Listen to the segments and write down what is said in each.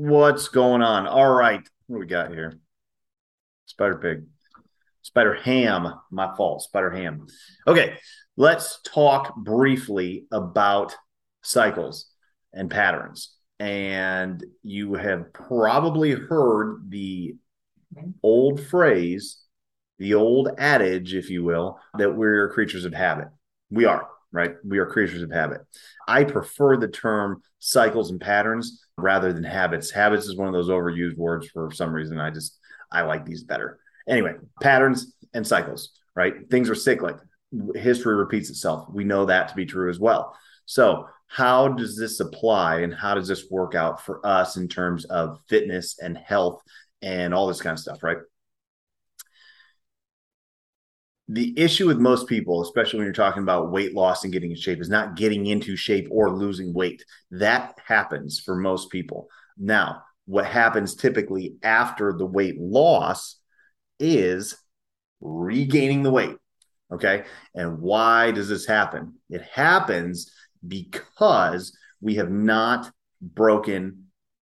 What's going on? All right. What do we got here? Spider Pig. Spider Ham. My fault. Spider Ham. Okay. Let's talk briefly about cycles and patterns. And you have probably heard the old phrase, the old adage, if you will, that we're creatures of habit. We are, right? We are creatures of habit. I prefer the term cycles and patterns rather than habits. Habits is one of those overused words for some reason. I just, I like these better. Anyway, patterns and cycles, right? Things are cyclic. History repeats itself. We know that to be true as well. So, how does this apply and how does this work out for us in terms of fitness and health and all this kind of stuff, right? The issue with most people, especially when you're talking about weight loss and getting in shape, is not getting into shape or losing weight. That happens for most people. Now, what happens typically after the weight loss is regaining the weight. Okay. And why does this happen? It happens because we have not broken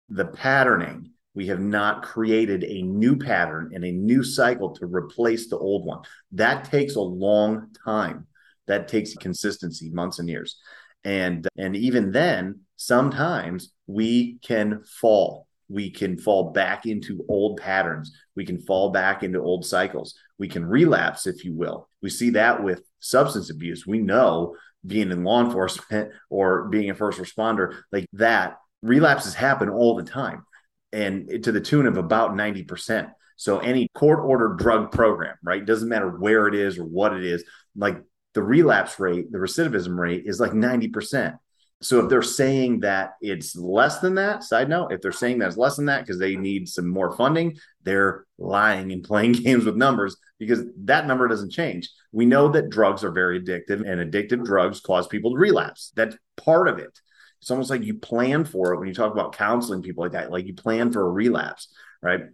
the patterning we have not created a new pattern and a new cycle to replace the old one. That takes a long time. That takes consistency, months and years. And and even then, sometimes we can fall. We can fall back into old patterns. We can fall back into old cycles. We can relapse, if you will. We see that with substance abuse. We know being in law enforcement or being a first responder, like that, relapses happen all the time and to the tune of about 90%. So any court ordered drug program, right? Doesn't matter where it is or what it is, like the relapse rate, the recidivism rate is like 90%. So if they're saying that it's less than that, side note, if they're saying that it's less than that because they need some more funding, they're lying and playing games with numbers because that number doesn't change. We know that drugs are very addictive and addictive drugs cause people to relapse. That's part of it. It's almost like you plan for it when you talk about counseling people like that, like you plan for a relapse, right?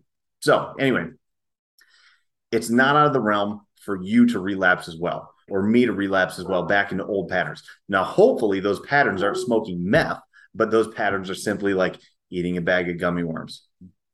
So, anyway, it's not out of the realm for you to relapse as well, or me to relapse as well back into old patterns. Now, hopefully, those patterns aren't smoking meth, but those patterns are simply like eating a bag of gummy worms.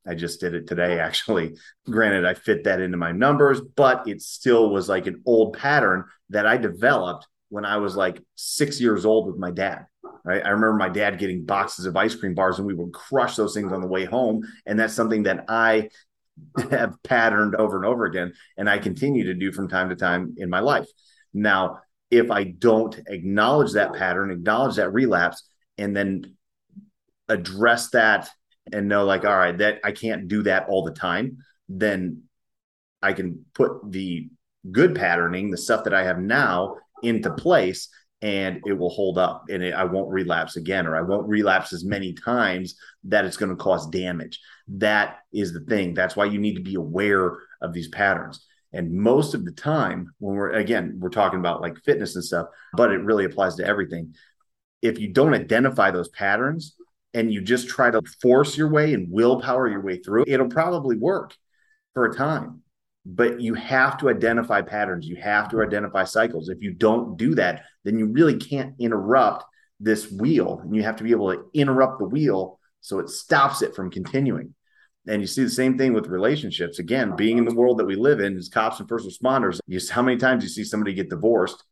I just did it today, actually. Granted, I fit that into my numbers, but it still was like an old pattern that I developed when I was like six years old with my dad right? I remember my dad getting boxes of ice cream bars and we would crush those things on the way home. And that's something that I have patterned over and over again. And I continue to do from time to time in my life. Now, if I don't acknowledge that pattern, acknowledge that relapse, and then address that and know, like, all right, that I can't do that all the time, then I can put the good patterning, the stuff that I have now, into place and it will hold up and it, I won't relapse again or I won't relapse as many times that it's going to cause damage. That is the thing. That's why you need to be aware of these patterns. And most of the time, when we're again, we're talking about like fitness and stuff, but it really applies to everything. If you don't identify those patterns and you just try to force your way and willpower your way through, it'll probably work for a time but you have to identify patterns. You have to identify cycles. If you don't do that then you really can't interrupt this wheel and you have to be able to interrupt the wheel so it stops it from continuing. And you see the same thing with relationships. Again being in the world that we live in as cops and first responders you how many times you see somebody get divorced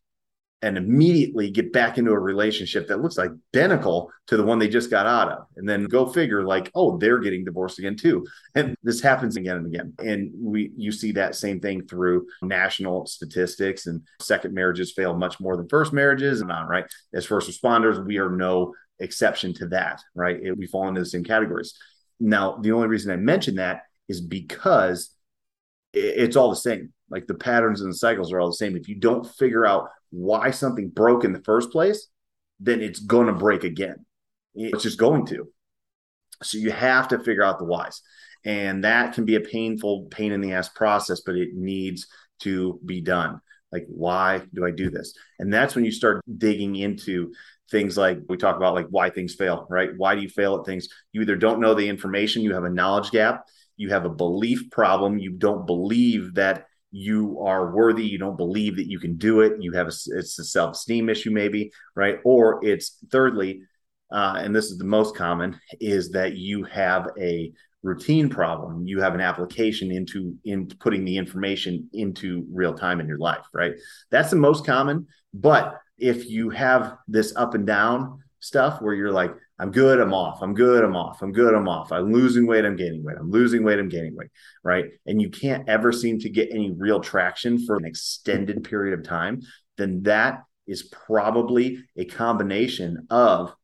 and immediately get back into a relationship that looks identical to the one they just got out of. And then go figure, like, oh, they're getting divorced again too. And this happens again and again. And we you see that same thing through national statistics and second marriages fail much more than first marriages and on, right? As first responders, we are no exception to that, right? It, we fall into the same categories. Now, the only reason I mention that is because it's all the same. Like the patterns and the cycles are all the same. If you don't figure out why something broke in the first place, then it's going to break again. It's just going to. So you have to figure out the whys. And that can be a painful, pain in the ass process, but it needs to be done. Like, why do I do this? And that's when you start digging into things like we talk about, like why things fail, right? Why do you fail at things? You either don't know the information, you have a knowledge gap, you have a belief problem, you don't believe that you are worthy you don't believe that you can do it you have a it's a self-esteem issue maybe right or it's thirdly uh, and this is the most common, is that you have a routine problem. You have an application into in putting the information into real time in your life, right? That's the most common. But if you have this up and down stuff where you're like, I'm good, I'm off, I'm good, I'm off, I'm good, I'm off, I'm losing weight, I'm gaining weight, I'm losing weight, I'm gaining weight, right? And you can't ever seem to get any real traction for an extended period of time, then that is probably a combination of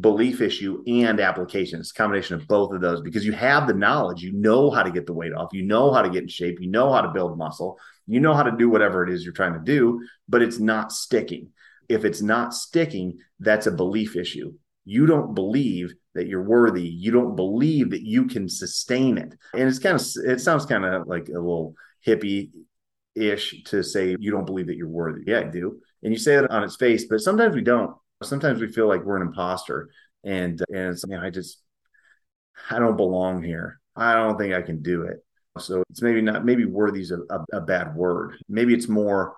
belief issue and application. It's a combination of both of those because you have the knowledge, you know how to get the weight off, you know how to get in shape, you know how to build muscle, you know how to do whatever it is you're trying to do, but it's not sticking. If it's not sticking, that's a belief issue. You don't believe that you're worthy. You don't believe that you can sustain it. And it's kind of, it sounds kind of like a little hippie ish to say you don't believe that you're worthy. Yeah, I do. And you say that on its face, but sometimes we don't. Sometimes we feel like we're an imposter. And and it's, you know, I just I don't belong here. I don't think I can do it. So it's maybe not maybe worthy is a, a, a bad word. Maybe it's more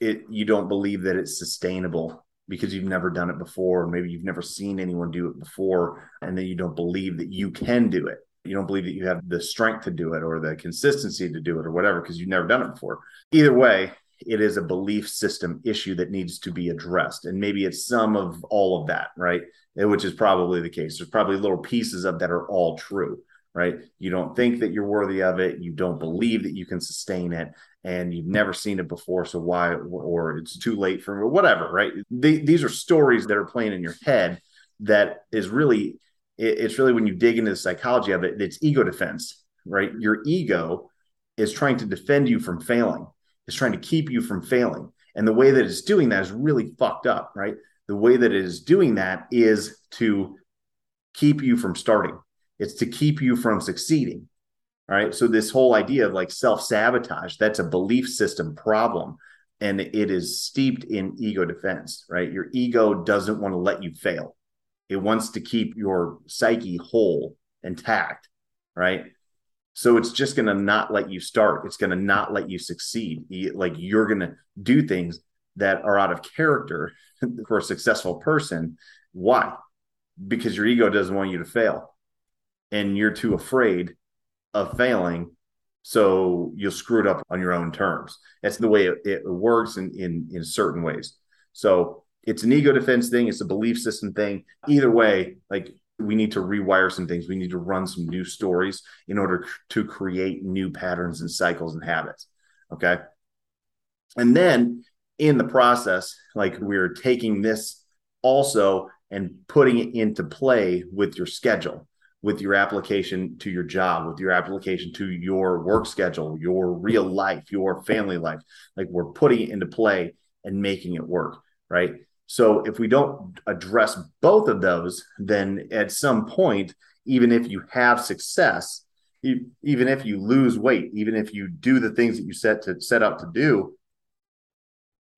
it you don't believe that it's sustainable because you've never done it before. Maybe you've never seen anyone do it before, and then you don't believe that you can do it you don't believe that you have the strength to do it or the consistency to do it or whatever because you've never done it before. Either way, it is a belief system issue that needs to be addressed. And maybe it's some of all of that, right? Which is probably the case. There's probably little pieces of that are all true, right? You don't think that you're worthy of it. You don't believe that you can sustain it. And you've never seen it before. So why, or it's too late for whatever, right? These are stories that are playing in your head that is really it's really when you dig into the psychology of it, it's ego defense, right? Your ego is trying to defend you from failing. It's trying to keep you from failing. And the way that it's doing that is really fucked up, right? The way that it is doing that is to keep you from starting. It's to keep you from succeeding. Right. So this whole idea of like self-sabotage, that's a belief system problem. And it is steeped in ego defense, right? Your ego doesn't want to let you fail it wants to keep your psyche whole, intact, right? So it's just going to not let you start. It's going to not let you succeed. Like you're going to do things that are out of character for a successful person. Why? Because your ego doesn't want you to fail and you're too afraid of failing. So you'll screw it up on your own terms. That's the way it, it works in, in, in certain ways. So it's an ego defense thing, it's a belief system thing. Either way, like we need to rewire some things. We need to run some new stories in order to create new patterns and cycles and habits. Okay. And then in the process, like we're taking this also and putting it into play with your schedule, with your application to your job, with your application to your work schedule, your real life, your family life. Like we're putting it into play and making it work. Right. So if we don't address both of those, then at some point, even if you have success, even if you lose weight, even if you do the things that you set to set out to do,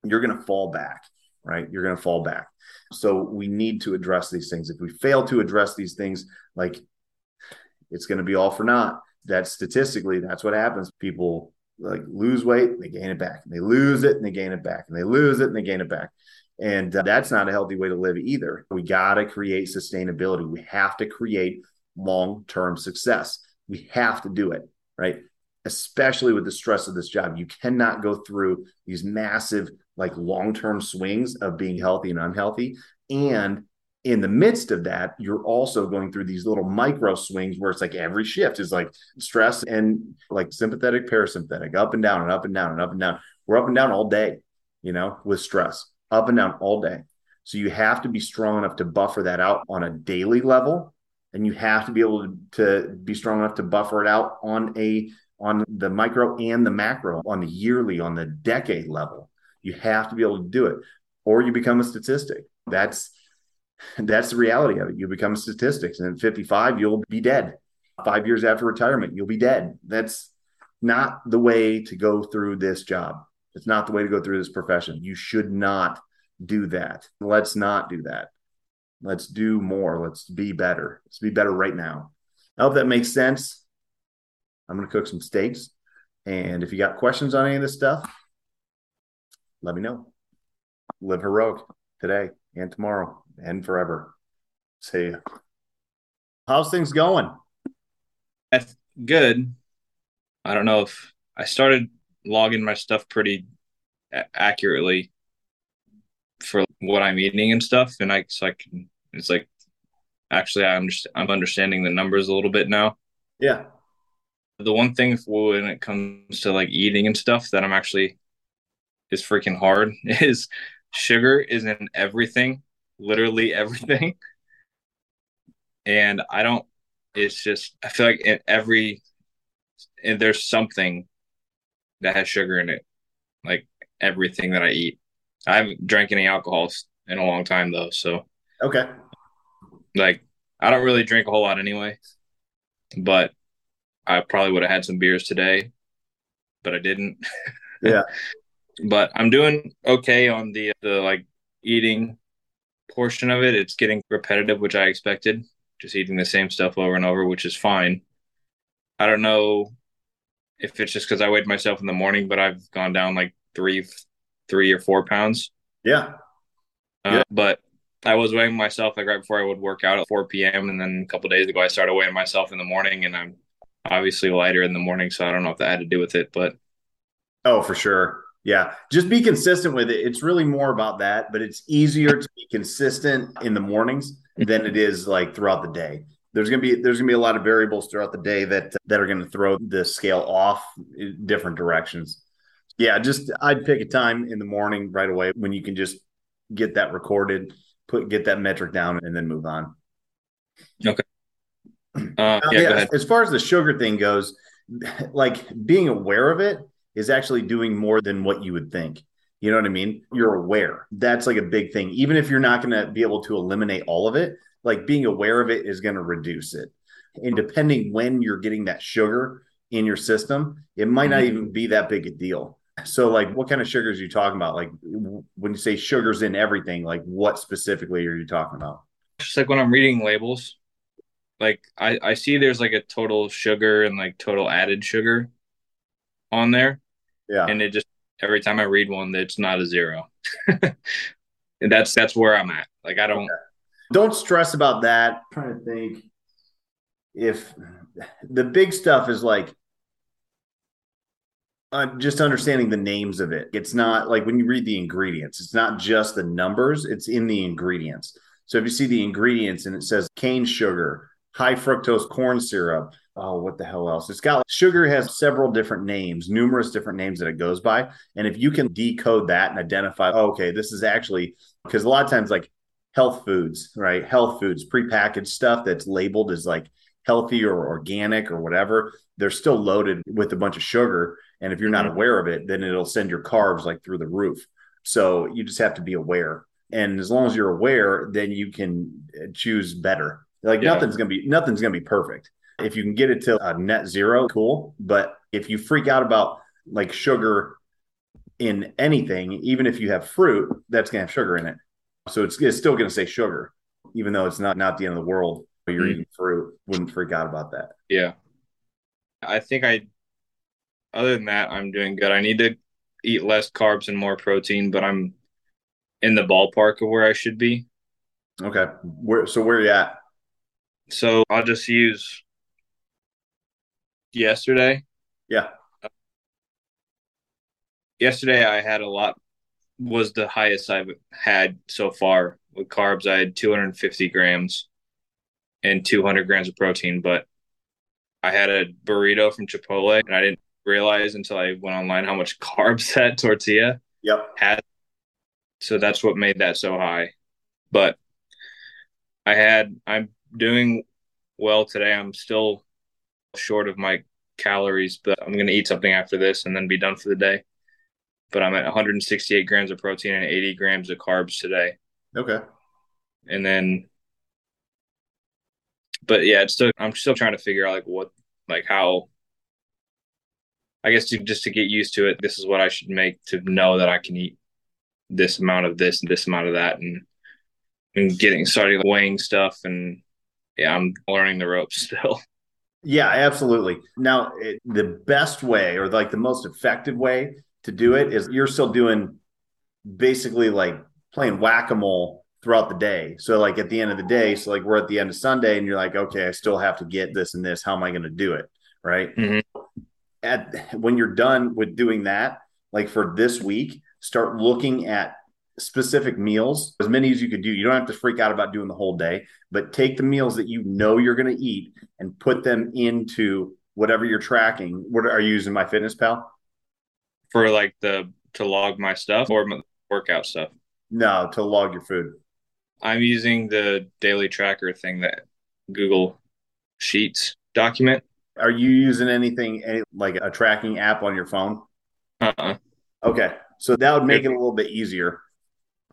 you're going to fall back, right? You're going to fall back. So we need to address these things. If we fail to address these things, like it's going to be all for naught. That statistically, that's what happens. People like lose weight, they gain it back, and they lose it and they gain it back, and they lose it and they gain it back. And uh, that's not a healthy way to live either. We got to create sustainability. We have to create long term success. We have to do it, right? Especially with the stress of this job. You cannot go through these massive, like long term swings of being healthy and unhealthy. And in the midst of that, you're also going through these little micro swings where it's like every shift is like stress and like sympathetic, parasympathetic, up and down and up and down and up and down. We're up and down all day, you know, with stress up and down all day. So you have to be strong enough to buffer that out on a daily level. And you have to be able to, to be strong enough to buffer it out on a on the micro and the macro, on the yearly, on the decade level. You have to be able to do it, or you become a statistic. That's that's the reality of it. You become statistics, and at 55, you'll be dead. Five years after retirement, you'll be dead. That's not the way to go through this job. It's not the way to go through this profession. You should not do that. Let's not do that. Let's do more. Let's be better. Let's be better right now. I hope that makes sense. I'm going to cook some steaks. And if you got questions on any of this stuff, let me know. Live heroic today and tomorrow and forever. See, how's things going? That's good. I don't know if I started logging my stuff pretty accurately for what I'm eating and stuff, and I so I can. It's like actually I understand. I'm understanding the numbers a little bit now. Yeah. The one thing when it comes to like eating and stuff that I'm actually is freaking hard is sugar is in everything, literally everything. And I don't. It's just I feel like in every and there's something that has sugar in it, like everything that I eat. I haven't drank any alcohol in a long time though, so Okay. like I don't really drink a whole lot anyway. But I probably would have had some beers today, but I didn't. Yeah. But I'm doing okay on the the like eating portion of it. It's getting repetitive, which I expected. Just eating the same stuff over and over, which is fine. I don't know if it's just because I weighed myself in the morning, but I've gone down like three, three or four pounds. Yeah. Uh, Yeah. But I was weighing myself like right before I would work out at 4 p.m. And then a couple days ago, I started weighing myself in the morning, and I'm obviously lighter in the morning. So I don't know if that had to do with it, but Oh, for sure. Yeah. Just be consistent with it. It's really more about that, but it's easier to be consistent in the mornings than it is like throughout the day. There's gonna be there's gonna be a lot of variables throughout the day that that are gonna throw the scale off in different directions. Yeah, just I'd pick a time in the morning right away when you can just get that recorded, put get that metric down, and then move on. uh, Uh, yeah, yeah, as far as the sugar thing goes, like being aware of it is actually doing more than what you would think. You know what I mean? You're aware. That's like a big thing. Even if you're not going to be able to eliminate all of it, like being aware of it is going to reduce it. And depending when you're getting that sugar in your system, it might not mm-hmm. even be that big a deal. So, like, what kind of sugars are you talking about? Like, when you say sugars in everything, like, what specifically are you talking about? Just like when I'm reading labels, like I, I see there's like a total sugar and like total added sugar on there. Yeah. And it just every time I read one, it's not a zero. and that's that's where I'm at. Like I don't don't stress about that. I'm trying to think if the big stuff is like uh, just understanding the names of it. It's not like when you read the ingredients, it's not just the numbers, it's in the ingredients. So if you see the ingredients and it says cane sugar, high fructose corn syrup, oh, what the hell else? It's got sugar has several different names, numerous different names that it goes by. And if you can decode that and identify, oh, okay, this is actually because a lot of times like health foods, right? Health foods, prepackaged stuff that's labeled as like healthy or organic or whatever, they're still loaded with a bunch of sugar. And if you're not Mhm. aware of it, then it'll send your carbs like through the roof. So you just have to be aware. And as long as you're aware, then you can choose better. Like Yeah. nothing's gonna be nothing's gonna be perfect. If you can get it to a net zero, cool. But if you freak out about like sugar in anything, even if you have fruit, that's gonna have sugar in it. So it's, it's still gonna say sugar, even though it's not not the end of the world. But you're Mhm. eating fruit, wouldn't freak out about that. yeah. I think I other than that, I'm doing good. I need to eat less carbs and more protein, but I'm in the ballpark of where I should be. Okay. Where so where you at? So I'll just use yesterday. Yeah. Yesterday I had a lot was the highest I've had so far with carbs. I had 250 grams and 200 grams of protein, but I had a burrito from Chipotle and I didn't realize until I went online how much carbs that tortilla Yep. had. So that's what made that so high. But I had, I'm doing well today. I'm still short of my calories, but I'm going to eat something after this and then be done for the day. But I'm at 168 grams of protein and 80 grams of carbs today. Okay. And then, but yeah, it's still, I'm still trying to figure out like what, like how, I guess to, just to get used to it, this is what I should make to know that I can eat this amount of this and this amount of that and and getting started weighing stuff and yeah, I'm learning the ropes still. Yeah, absolutely. Now, it, the best way or like the most effective way to do it is you're still doing basically like playing whack a mole throughout the day. So like at the end of the day, so like we're at the end of Sunday and you're like, okay, I still have to get this and this. How am I going to do it? Right. Mm-hmm. At when you're done with doing that, like for this week, start looking at specific meals, as many as you could do. You don't have to freak out about doing the whole day, but take the meals that you know you're going to eat and put them into whatever you're tracking. What are you using MyFitnessPal? For like the to log my stuff or my workout stuff? No, to log your food. I'm using the daily tracker thing that Google Sheets document. Are you using anything any, like a tracking app on your phone? Uh-uh. Okay. So that would make it a little bit easier.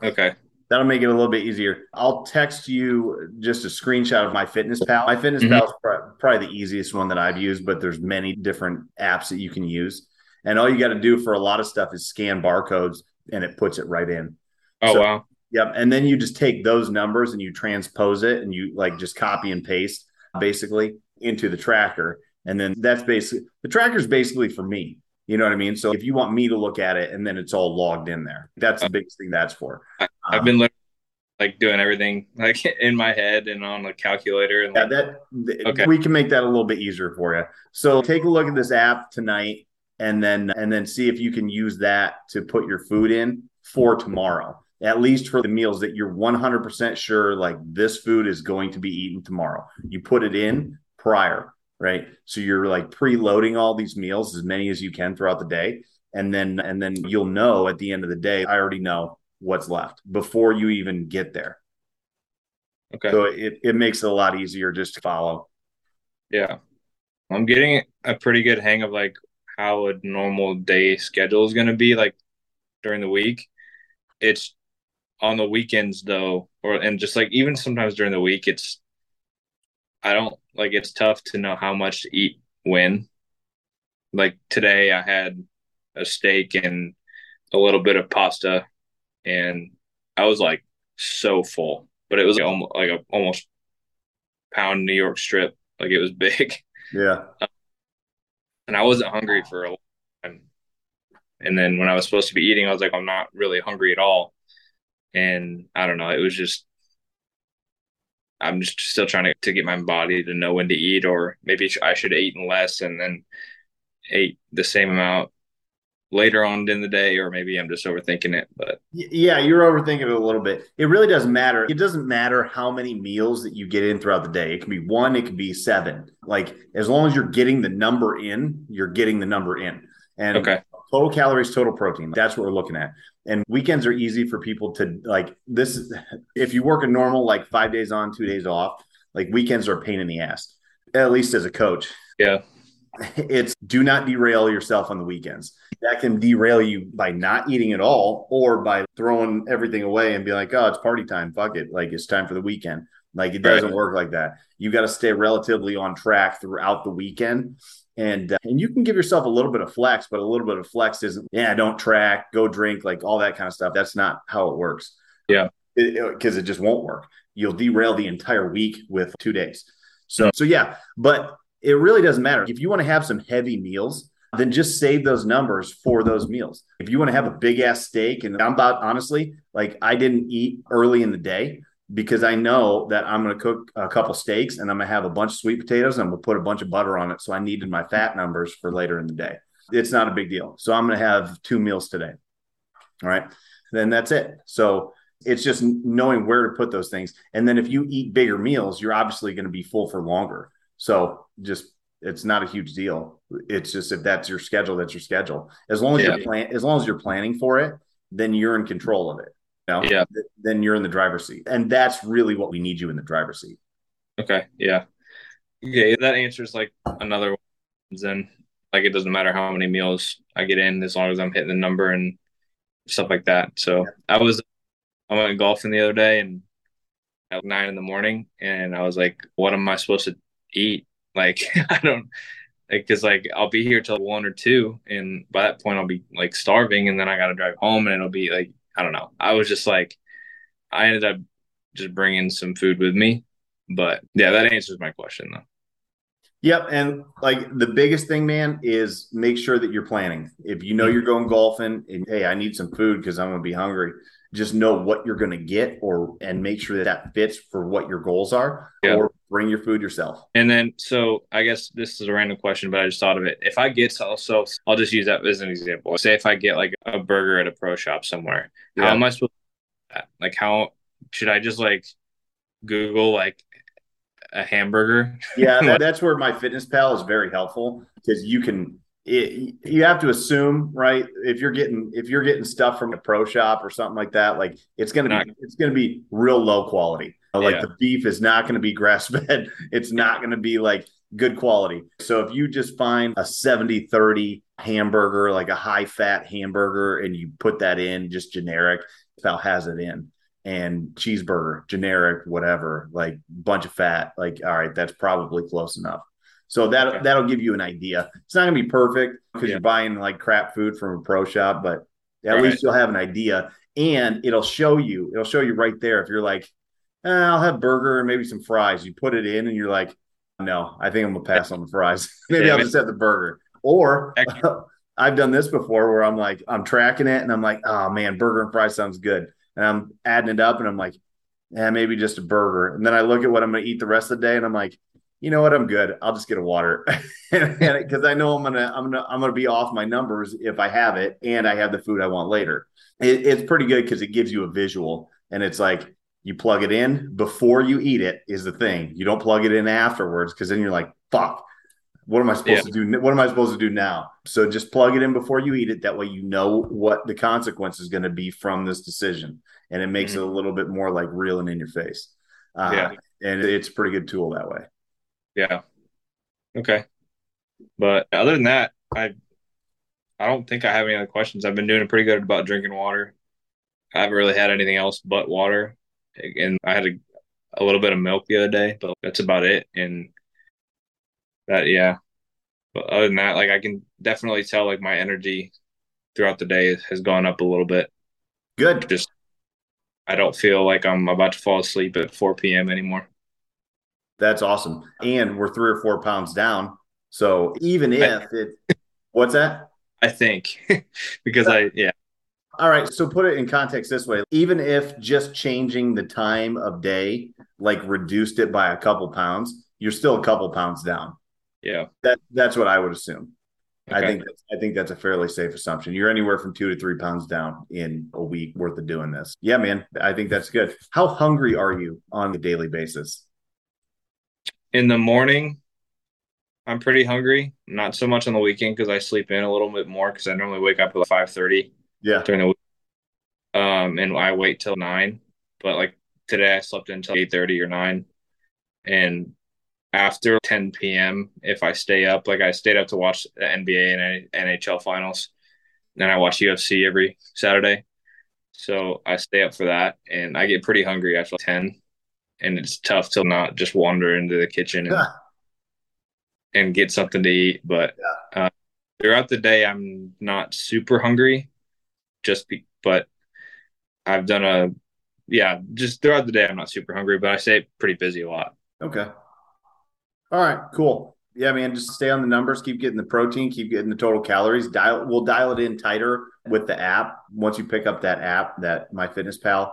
Okay. That'll make it a little bit easier. I'll text you just a screenshot of MyFitnessPal. My Fitness mm-hmm. Pal is probably the easiest one that I've used, but there's many different apps that you can use. And all you got to do for a lot of stuff is scan barcodes and it puts it right in. Oh, so, wow. Yep. And then you just take those numbers and you transpose it and you like just copy and paste basically into the tracker. And then that's basically the tracker is basically for me. You know what I mean? So if you want me to look at it and then it's all logged in there, that's the biggest thing that's for. Um, been like doing everything like in my head and on a calculator. And yeah, that okay. we can make that a little bit easier for you. So take a look at this app tonight and then and then see if you can use that to put your food in for tomorrow at least for the meals that you're 100% sure like this food is going to be eaten tomorrow. You put it in prior, right? So you're like preloading all these meals as many as you can throughout the day and then and then you'll know at the end of the day I already know what's left before you even get there. Okay. So it it makes it a lot easier just to follow. Yeah. I'm getting a pretty good hang of like how a normal day schedule is going to be like during the week. It's on the weekends though, or and just like even sometimes during the week, it's I don't like it's tough to know how much to eat when. Like today, I had a steak and a little bit of pasta, and I was like so full, but it was like almost like a almost pound New York strip, like it was big. Yeah, and I wasn't hungry for a long time. And then when I was supposed to be eating, I was like, I'm not really hungry at all and I don't know, it was just I'm just still trying to, to get my body to know when to eat, or maybe I should eaten less and then ate the same amount later on in the day, or maybe I'm just overthinking it. But yeah, you're overthinking it a little bit. It really doesn't matter. It doesn't matter how many meals that you get in throughout the day. It can be one, it can be seven. Like as long as you're getting the number in, you're getting the number in. And okay. total calories, total protein. That's what we're looking at. And weekends are easy for people to like this. If you work a normal like five days on, two days off, like weekends are a pain in the ass, at least as a coach. Yeah. It's do not derail yourself on the weekends. That can derail you by not eating at all or by throwing everything away and be like, oh, it's party time. Fuck it. Like it's time for the weekend. Like it doesn't right. work like that. You got to stay relatively on track throughout the weekend and uh, and you can give yourself a little bit of flex but a little bit of flex isn't yeah don't track go drink like all that kind of stuff. That's not how it works. Yeah. Because it, it, it, just won't work. You'll derail the entire week with two days. So mm-hmm. so yeah but it really doesn't matter. If you want to have some heavy meals then just save those numbers for those meals. If you want to have a big ass steak and i'm about honestly like i didn't eat early in the day because I know that I'm going to cook a couple steaks and I'm going to have a bunch of sweet potatoes and I'm going to put a bunch of butter on it. So I needed my fat numbers for later in the day. It's not a big deal. So I'm going to have two meals today. All right. Then that's it. So it's just knowing where to put those things. And then if you eat bigger meals, you're obviously going to be full for longer. So just it's not a huge deal. It's just if that's your schedule, that's your schedule. As long as yeah. you're plan as long as you're planning for it, then you're in control of it know, yeah, then you're in the driver's seat. And that's really what we need you in the driver's seat. Okay. Yeah. Okay. That answers like another one. Then, like, it doesn't matter how many meals I get in as long as I'm hitting the number and stuff like that. So yeah. I was, I went golfing the other day and at nine in the morning and I was like, what am I supposed to eat? Like, I don't, because like, like I'll be here till one or two, and by that point I'll be like starving, and then I got to drive home, and it'll be like I don't know. I was just like, I ended up just bringing some food with me. But yeah, that answers my question though. Yep. And like the biggest thing, man, is make sure that you're planning. If you know you're going golfing and hey, I need some food because I'm going to be hungry, just know what you're going to get or and make sure that that fits for what your goals are yeah. or bring your food yourself. And then, so I guess this is a random question, but I just thought of it. If I get so, so I'll just use that as an example. Say if I get like a burger at a pro shop somewhere, yeah. how am I supposed to, like, how should I just like Google like a hamburger. yeah, that, that's where MyFitnessPal is very helpful because you can it, you have to assume right if you're getting if you're getting stuff from a pro shop or something like that like it's gonna not, be it's gonna be real low quality like yeah. the beef is not gonna be grass fed it's not gonna be like good quality so if you just find a 70 30 hamburger like a high fat hamburger and you put that in just generic Pal has it in and cheeseburger, generic, whatever, like bunch of fat. Like, all right, that's probably close enough. So that okay. that'll give you an idea. It's not gonna be perfect because yeah. you're buying like crap food from a pro shop, but at all least right. you'll have an idea, and it'll show you. It'll show you right there if you're like, eh, I'll have burger and maybe some fries. You put it in, and you're like, no, I think I'm gonna pass on the fries. maybe I'll just have the burger. Or I've done this before where I'm like, I'm tracking it, and I'm like, oh man, burger and fries sounds good and I'm adding it up and I'm like, yeah, maybe just a burger. And then I look at what I'm going to eat the rest of the day and I'm like, you know what? I'm good. I'll just get a water because I know I'm gonna I'm gonna I'm gonna be off my numbers if I have it and I have the food I want later. It, it's pretty good because it gives you a visual and it's like you plug it in before you eat it is the thing. You don't plug it in afterwards because then you're like, fuck, what am I supposed yeah. to do? What am I supposed to do now? So just plug it in before you eat it. That way you know what the consequence is going to be from this decision. And it makes mm-hmm. it a little bit more like real and in your face. Uh, yeah. And it's a pretty good tool that way. Yeah. Okay. But other than that, I I don't think I have any other questions. I've been doing pretty good about drinking water. I haven't really had anything else but water. And I had a, a little bit of milk the other day, but that's about it. And that yeah. But other than that like i can definitely tell like my energy throughout the day has gone up a little bit. Good. Just i don't feel like i'm about to fall asleep at 4 p.m anymore. That's awesome. And we're three or four pounds down. So even if it what's that? I think. Because i yeah. All right so put it in context this way. Even if just changing the time of day like reduced it by a couple pounds you're still a couple pounds down yeah, that that's what I would assume. Okay. I think I think that's a fairly safe assumption. You're anywhere from two to three pounds down in a week worth of doing this. Yeah, man, I think that's good. How hungry are you on a daily basis? In the morning, I'm pretty hungry. Not so much on the weekend because I sleep in a little bit more because I normally wake up at like five thirty. Yeah, during the week. Um, and I wait till nine. But like today, I slept until eight thirty or nine, and after 10 p.m. if I stay up. Like I stayed up to watch the NBA and NHL finals. Then I watch UFC every Saturday. So I stay up for that and I get pretty hungry after 10. And it's tough to not just wander into the kitchen and, and get something to eat. But yeah. uh, throughout the day, I'm not super hungry. Just be, but I've done a, yeah, just throughout the day, I'm not super hungry, but I stay pretty busy a lot. Okay. All right, cool. Yeah, man, just stay on the numbers, keep getting the protein, keep getting the total calories. Dial we'll dial it in tighter with the app. Once you pick up that app, that MyFitnessPal,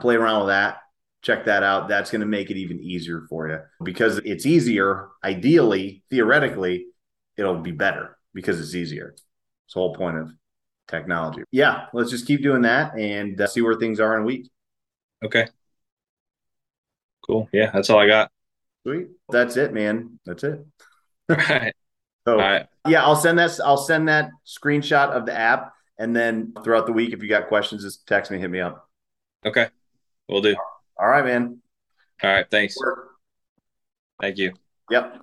play around with that. Check that out. That's going to make it even easier for you because it's easier. Ideally, theoretically, it'll be better because it's easier. It's the whole point of technology. Yeah, let's just keep doing that and uh, see where things are in a week. Okay. Cool. Yeah, that's all I got. Sweet. That's it, man. That's it. All right. So All right. yeah, I'll send that. I'll send that screenshot of the app, and then throughout the week, if you got questions, just text me, hit me up. Okay, we'll do. All right, man. All right. Thanks. Thank you. Yep.